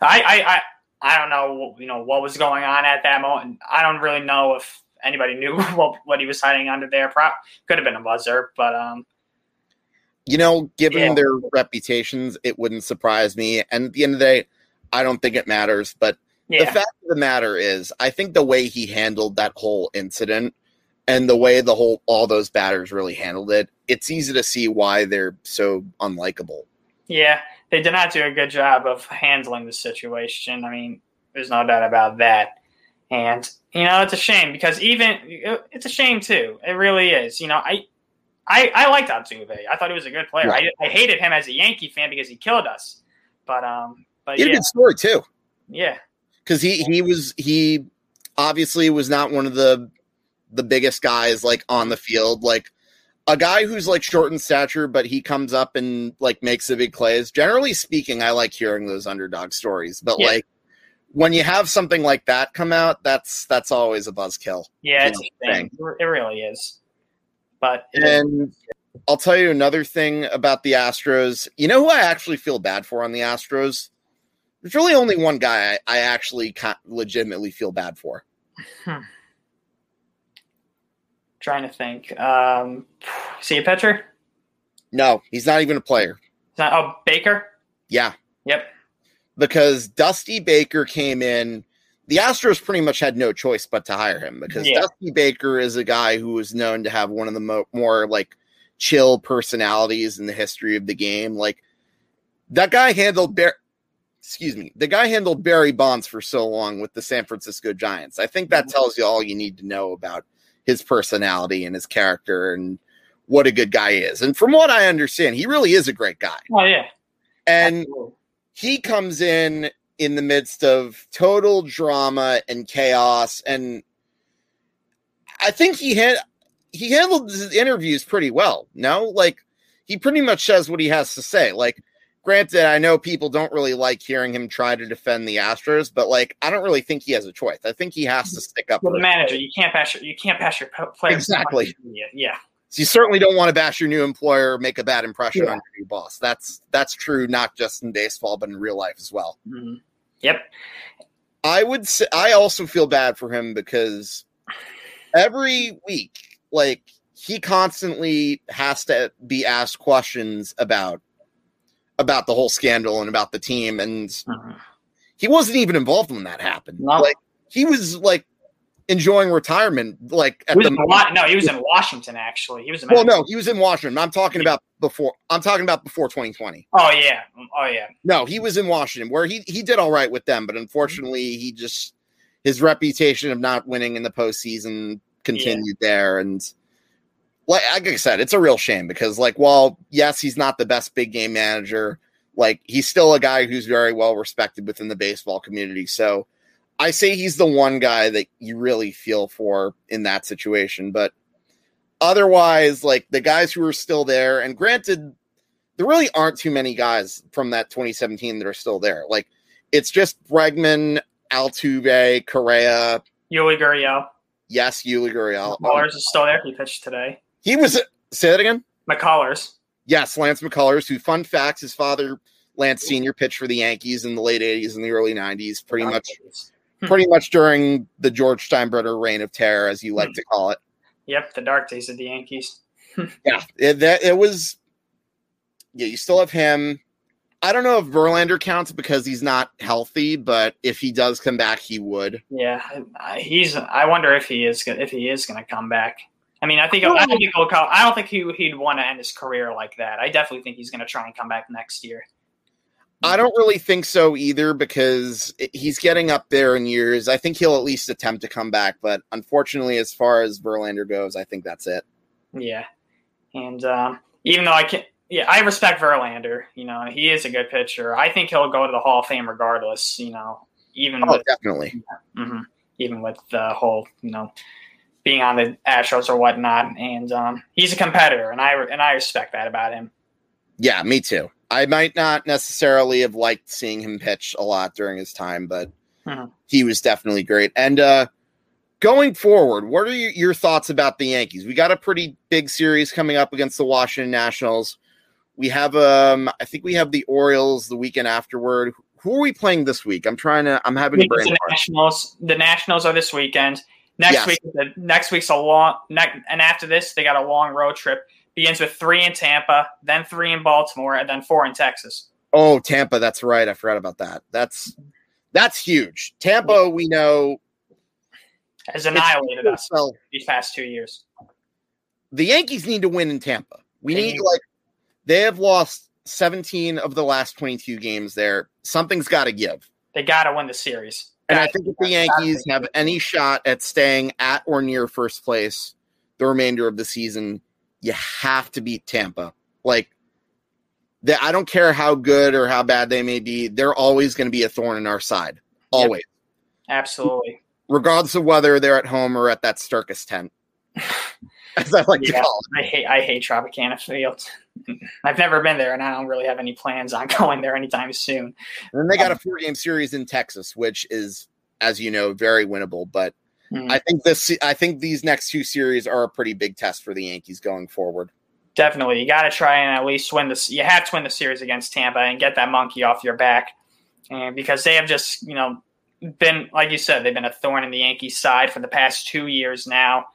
I I I, I don't know you know what was going on at that moment. I don't really know if anybody knew what, what he was hiding under there. Pro- could have been a buzzer, but um. You know, given Yeah. their reputations, it wouldn't surprise me. And at the end of the day, I don't think it matters. But the fact of the matter is, I think the way he handled that whole incident and the way the whole all those batters really handled it, it's easy to see why they're so unlikable. yeah, they did not do a good job of handling the situation. I mean, there's no doubt about that. And you know, it's a shame because even it's a shame too. It really is. You know, I I, I liked Altuve. I thought he was a good player. I, I hated him as a Yankee fan because he killed us. But um, but He had a yeah, good story too. yeah, because he he was he obviously was not one of the the biggest guys like on the field like a guy who's like short in stature but he comes up and like makes the big plays generally speaking i like hearing those underdog stories but Yeah. like when you have something like that come out that's that's always a buzzkill yeah. It's a know, shame. It really is. But and i'll tell you another thing about the astros you know who i actually feel bad for on the astros there's really only one guy i, I actually legitimately feel bad for hmm. Trying to think. Um, see a pitcher? no he's not even a player that, oh, Baker. yeah Yep. because Dusty Baker came in. The Astros pretty much had no choice but to hire him because Yeah. Dusty Baker is a guy who was known to have one of the mo- more like chill personalities in the history of the game. Like that guy handled Bar- excuse me, the guy handled Barry Bonds for so long with the San Francisco Giants. I think that tells you all you need to know about his personality and his character and what a good guy is. And from what I understand, he really is a great guy. Oh yeah. And Absolutely. he comes in in the midst of total drama and chaos and i think he had he handled his interviews pretty well no like he pretty much says what he has to say like granted i know people don't really like hearing him try to defend the astros but like i don't really think he has a choice i think he has to stick up Well, for the manager, you can't bash your you can't bash your players. Exactly. Yeah, yeah, you certainly don't want to bash your new employer make a bad impression Yeah. on your new boss that's that's true not just in baseball but in real life as well Mhm. Yep. I would say I also feel bad for him because every week, like he constantly has to be asked questions about about the whole scandal and about the team, and Mhm. he wasn't even involved when that happened. No. Like he was like enjoying retirement, like at the Wa- no, he was in Washington actually. He was. In well, no, he was in Washington. I'm talking about before. I'm talking about before 2020. Oh yeah. Oh yeah. No, he was in Washington where he he did all right with them, but unfortunately, he just his reputation of not winning in the postseason continued there, and like, like I said, it's a real shame because like while yes, he's not the best big game manager, like he's still a guy who's very well respected within the baseball community. So I say he's the one guy that you really feel for in that situation, but otherwise, like the guys who are still there, and granted there really aren't too many guys from that 2017 that are still there. Like it's just Bregman, Altuve, Correa, Yuli Gurriel. yes, Yuli Gurriel. Um, is still there. He pitched today. He was say that again. McCullers. Yes, Lance McCullers. Who, fun fact, his father Lance Senior pitched for the Yankees in the late 80s and the early 90s, pretty much, Hmm. pretty much during the George Steinbrenner reign of terror, as you like Hmm. to call it. Yep, the dark days of the Yankees. Yeah, it, that it was. Yeah, you still have him. I don't know if Verlander counts because he's not healthy, but if he does come back, he would. Yeah, I- he's. I wonder if he is. If he is going to come back. I mean, I think. I think he'll come, I don't think he he'd want to end his career like that. I definitely think he's going to try and come back next year. I don't really think so either because he's getting up there in years. I think he'll at least attempt to come back, but unfortunately, as far as Verlander goes, I think that's it. Yeah, and um, even though I can, yeah, I respect Verlander. You know, he is a good pitcher. I think he'll go to the Hall of Fame regardless. You know, even Oh, with definitely. mhm, even with the whole you know being on the Astros or whatnot. And um, he's a competitor, and I and I respect that about him. Yeah, me too. I might not necessarily have liked seeing him pitch a lot during his time, but Mhm. he was definitely great. And uh going forward, what are your, your thoughts about the Yankees? We got a pretty big series coming up against the Washington Nationals. We have um I think we have the Orioles the weekend afterward. Who are we playing this week? I'm trying to I'm having a brain the. Nationals. The Nationals are this weekend. Next Yes. week, the next week's a long. Ne- and after this, they got a long road trip begins with three in Tampa, then three in Baltimore, and then four in Texas. Oh, Tampa, that's right. I forgot about that. That's that's huge. Tampa, we know has annihilated us these past two years. The Yankees need to win in Tampa. We they need, need like they have lost 17 of the last 22 games there. Something's got to give. They got to win the series. And I think if the Yankees have any shot at staying at or near first place the remainder of the season, you have to beat Tampa. Like, they, I don't care how good or how bad they may be, they're always going to be a thorn in our side. Always. Yep. Absolutely. Regardless of whether they're at home or at that circus tent. As I like yeah, to call it. I hate I hate Tropicana Field. I've never been there and I don't really have any plans on going there anytime soon. And then they got um, a four game series in Texas, which is, as you know, very winnable. But Mm-hmm. I think this. I think these next two series are a pretty big test for the Yankees going forward. Definitely, you got to try and at least win this. You have to win the series against Tampa and get that monkey off your back, and because they have just you know been like you said, they've been a thorn in the Yankees' side for the past two years now,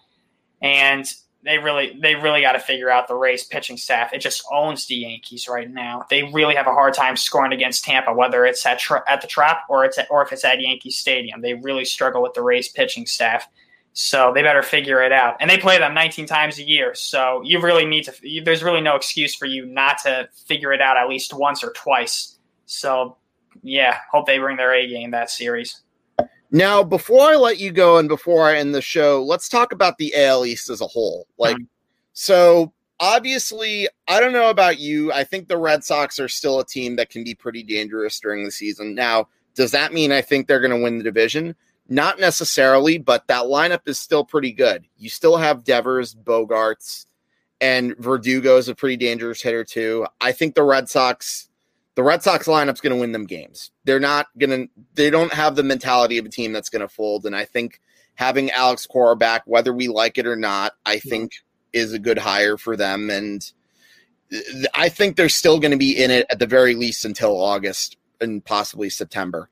and they really they really got to figure out the Rays pitching staff. It just owns the Yankees right now. They really have a hard time scoring against Tampa, whether it's at tra- at the Trop or it's at, or if it's at Yankee Stadium. They really struggle with the Rays pitching staff. So they better figure it out. And they play them 19 times a year. So you really need to. You, there's really no excuse for you not to figure it out at least once or twice. So yeah, hope they bring their A game that series. Now, before I let you go and before I end the show, let's talk about the AL East as a whole. Like, mm-hmm. so obviously, I don't know about you. I think the Red Sox are still a team that can be pretty dangerous during the season. Now, does that mean I think they're going to win the division? Not necessarily, but that lineup is still pretty good. You still have Devers, Bogaerts, and Verdugo is a pretty dangerous hitter too. I think the Red Sox the Red Sox lineup's going to win them games. They're not going to, they don't have the mentality of a team that's going to fold. And I think having Alex Cora back, whether we like it or not, I think is a good hire for them. And I think they're still going to be in it at the very least until August and possibly September.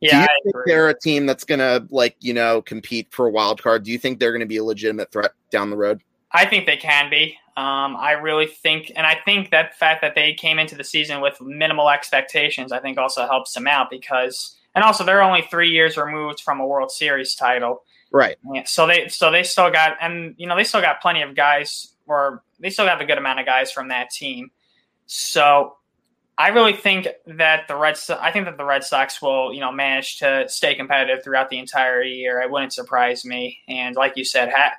Yeah, Do you think they're a team that's going to like you know compete for a wild card? Do you think they're going to be a legitimate threat down the road? I think they can be. Um, I really think, and I think that fact that they came into the season with minimal expectations, I think also helps them out because, and also they're only three years removed from a World Series title, right? So they, so they still got, and you know, they still got plenty of guys, or they still have a good amount of guys from that team. So I really think that the Red, I think that the Red Sox will, you know, manage to stay competitive throughout the entire year. It wouldn't surprise me. And like you said, ha-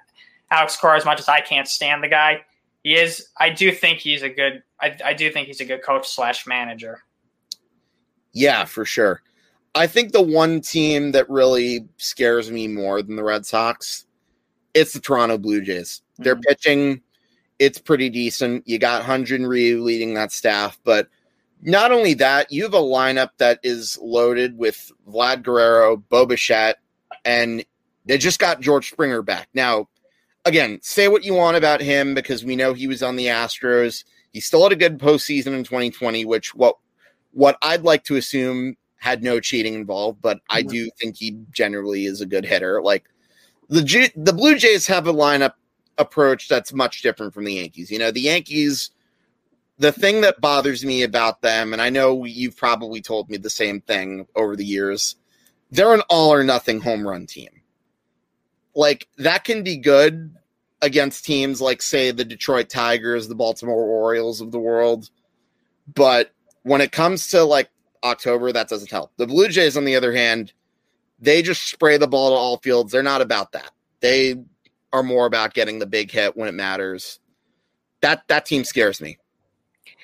Alex Cora, as much as I can't stand the guy, he is. I do think he's a good. I, I do think he's a good coach slash manager. Yeah, for sure. I think the one team that really scares me more than the Red Sox, it's the Toronto Blue Jays. Mm-hmm. Their pitching, it's pretty decent. You got Hyun-Jin Ryu leading that staff, but not only that, you have a lineup that is loaded with Vlad Guerrero, Bo Bichette, and they just got George Springer back. Now, again, say what you want about him because we know he was on the Astros. He still had a good postseason in 2020, which what what I'd like to assume had no cheating involved, but I do think he generally is a good hitter. Like the G- the Blue Jays have a lineup approach that's much different from the Yankees. You know, the Yankees. The thing that bothers me about them, and I know you've probably told me the same thing over the years, they're an all or nothing home run team like that can be good against teams like say the Detroit Tigers, the Baltimore Orioles of the world. But when it comes to like October, that doesn't help. The Blue Jays, on the other hand, they just spray the ball to all fields. They're not about that. They are more about getting the big hit when it matters. That that team scares me.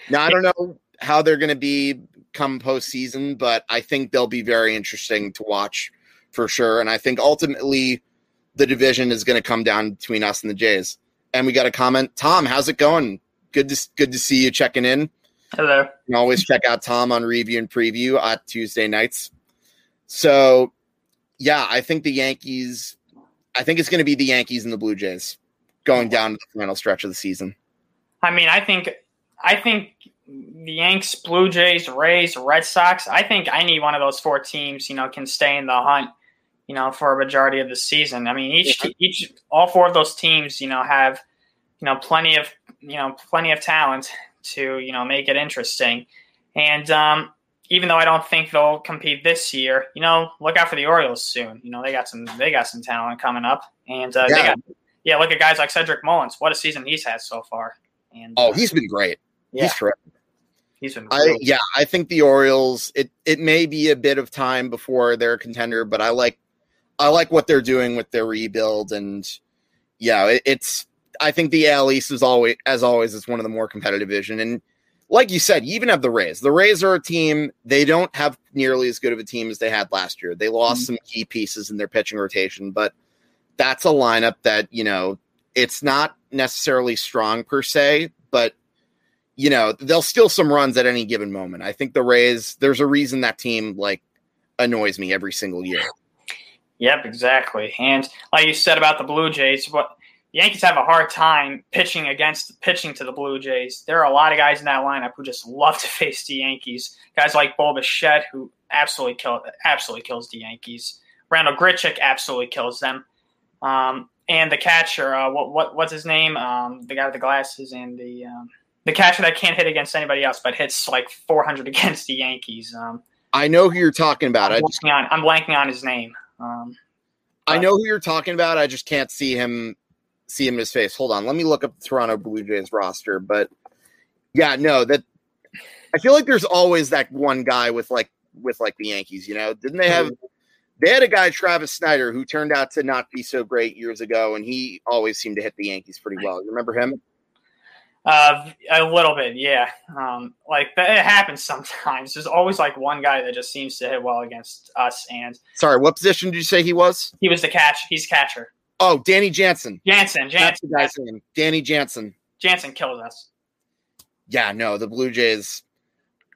Now I don't know how they're going to be come postseason, but I think they'll be very interesting to watch for sure. And I think ultimately the division is going to come down between us and the Jays. And we got a comment. Tom, how's it going? Good to good to see you checking in. Hello. You can always check out Tom on review and preview at Tuesday nights. So, yeah, I think the Yankees. I think it's going to be the Yankees and the Blue Jays going down to the final stretch of the season. I mean, I think, I think the Yanks, Blue Jays, Rays, Red Sox. I think need one of those four teams. You know, can stay in the hunt you know, for a majority of the season. I mean, each each all four of those teams, you know, have you know plenty of you know plenty of talent to you know make it interesting. And um, even though I don't think they'll compete this year, you know, look out for the Orioles soon. You know, they got some they got some talent coming up, and uh, yeah. got yeah, look at guys like Cedric Mullins. What a season he's had so far. And oh, he's been great. Yeah. He's terrific. He's been. Really I, yeah, I think the Orioles. It it may be a bit of time before they're a contender, but I like I like what they're doing with their rebuild, and yeah, it, it's. I think the AL East is always, as always, is one of the more competitive division, and like you said, you even have the Rays. The Rays are a team. They don't have nearly as good of a team as they had last year. They lost mm-hmm. some key pieces in their pitching rotation, but that's a lineup that you know it's not necessarily strong per se, but you know, they'll steal some runs at any given moment. I think the Rays, there's a reason that team like annoys me every single year. Yep, exactly. And like you said about the Blue Jays, what Yankees have a hard time pitching against pitching to the Blue Jays. There are a lot of guys in that lineup who just love to face the Yankees. Guys like Bo Bichette, who absolutely kill absolutely kills the Yankees. Randal Grichuk absolutely kills them. Um, and the catcher, uh, what what what's his name? Um, the guy with the glasses and the um, the catcher that can't hit against anybody else, but hits like 400 against the Yankees. Um, I know who you're talking about. I'm, just, on, I'm blanking on his name. Um, I know who you're talking about. I just can't see him see him in his face. Hold on, let me look up the Toronto Blue Jays roster. But yeah, no, that I feel like there's always that one guy with like with like the Yankees. You know, didn't they have? They had a guy, Travis Snider who turned out to not be so great years ago, and he always seemed to hit the Yankees pretty well. You remember him? Uh, a little bit, yeah. Um, like it happens sometimes. There's always like one guy that just seems to hit well against us. And sorry, what position did you say he was? He was the catch. He's catcher. Oh, Danny Jansen. Jansen. Jansen. That's the guy's name. Danny Jansen. Jansen killed us. Yeah, no, the Blue Jays.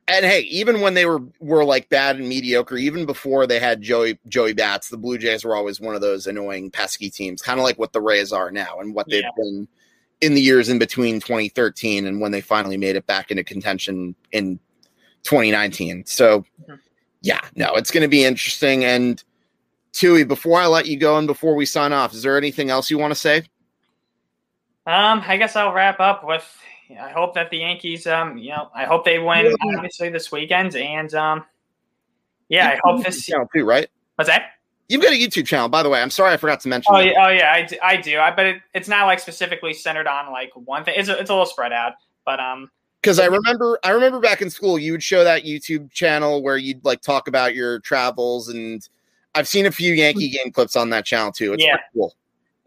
And hey, even when they were were like bad and mediocre, even before they had Joey Joey Bats, the Blue Jays were always one of those annoying pesky teams, kind of like what the Rays are now and what they've yeah. been in the years in between 2013 and when they finally made it back into contention in 2019. So, mm-hmm. yeah, no, it's going to be interesting. And Tui, before I let you go and before we sign off, is there anything else you want to say? Um, I guess I'll wrap up with I hope that the Yankees, um, you know, I hope they win yeah. obviously this weekend, and um, yeah, I hope this too, right? What's that? You've got a YouTube channel, by the way. I'm sorry I forgot to mention. Oh, yeah, oh yeah, I do, I do. I, but it, it's not like specifically centered on like one thing. It's a, it's a little spread out, but um. Because I remember, I remember back in school, you would show that YouTube channel where you'd like talk about your travels, and I've seen a few Yankee game clips on that channel too. It's yeah. cool.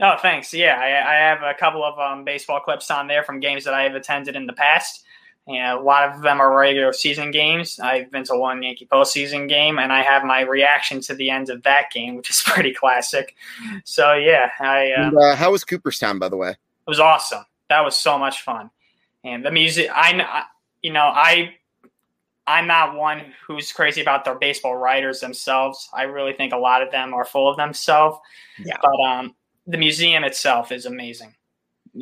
Oh, thanks. Yeah, I, I have a couple of um, baseball clips on there from games that I have attended in the past. And a lot of them are regular season games. I've been to one Yankee postseason game, and I have my reaction to the end of that game, which is pretty classic. So yeah, I. Uh, and, uh, how was Cooperstown, by the way? It was awesome. That was so much fun, and the music. I, you know, I, I'm not one who's crazy about their baseball writers themselves. I really think a lot of them are full of themselves. Yeah. But um, the museum itself is amazing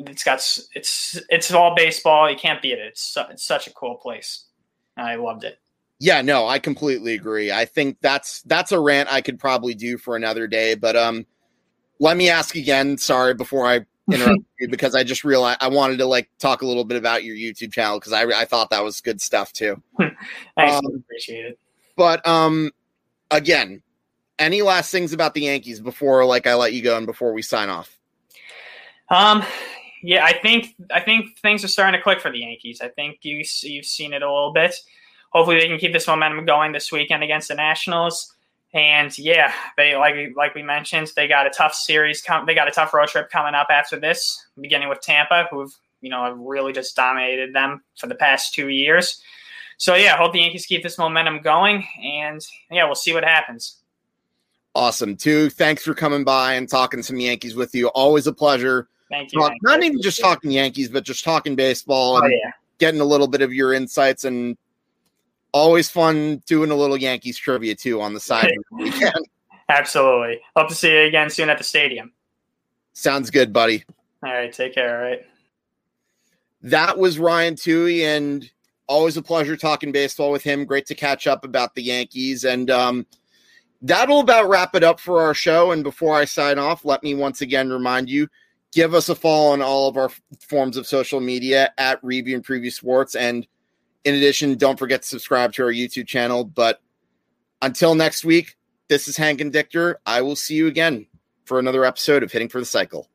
it's got it's it's all baseball. You can't beat it. It's, it's such a cool place. I loved it. Yeah, no, I completely agree. I think that's that's a rant I could probably do for another day. But um, let me ask again. Sorry, before I interrupt you, because I just realized I wanted to like talk a little bit about your YouTube channel because I I thought that was good stuff too. I um, appreciate it. But um, again, any last things about the Yankees before like I let you go and before we sign off? Um, yeah, I think I think things are starting to click for the Yankees. I think you you've seen it a little bit. Hopefully, they can keep this momentum going this weekend against the Nationals. And yeah, they like like we mentioned, they got a tough series. Com- they got a tough road trip coming up after this, beginning with Tampa, who've you know have really just dominated them for the past two years. So yeah, hope the Yankees keep this momentum going, and yeah, we'll see what happens. Awesome, too. Thanks for coming by and talking to some Yankees with you. Always a pleasure. Thank you. Talk, not even just talking Yankees, but just talking baseball oh, and yeah. getting a little bit of your insights and always fun doing a little Yankees trivia too on the side. Absolutely. Hope to see you again soon at the stadium. Sounds good, buddy. All right, take care. All right. That was Ryan Tui, and always a pleasure talking baseball with him. Great to catch up about the Yankees. And um, that'll about wrap it up for our show. And before I sign off, let me once again remind you give us a follow on all of our forms of social media at Review and Preview Sports. And in addition, don't forget to subscribe to our YouTube channel. But until next week, this is Hank and Dichter. I will see you again for another episode of Hitting for the Cycle.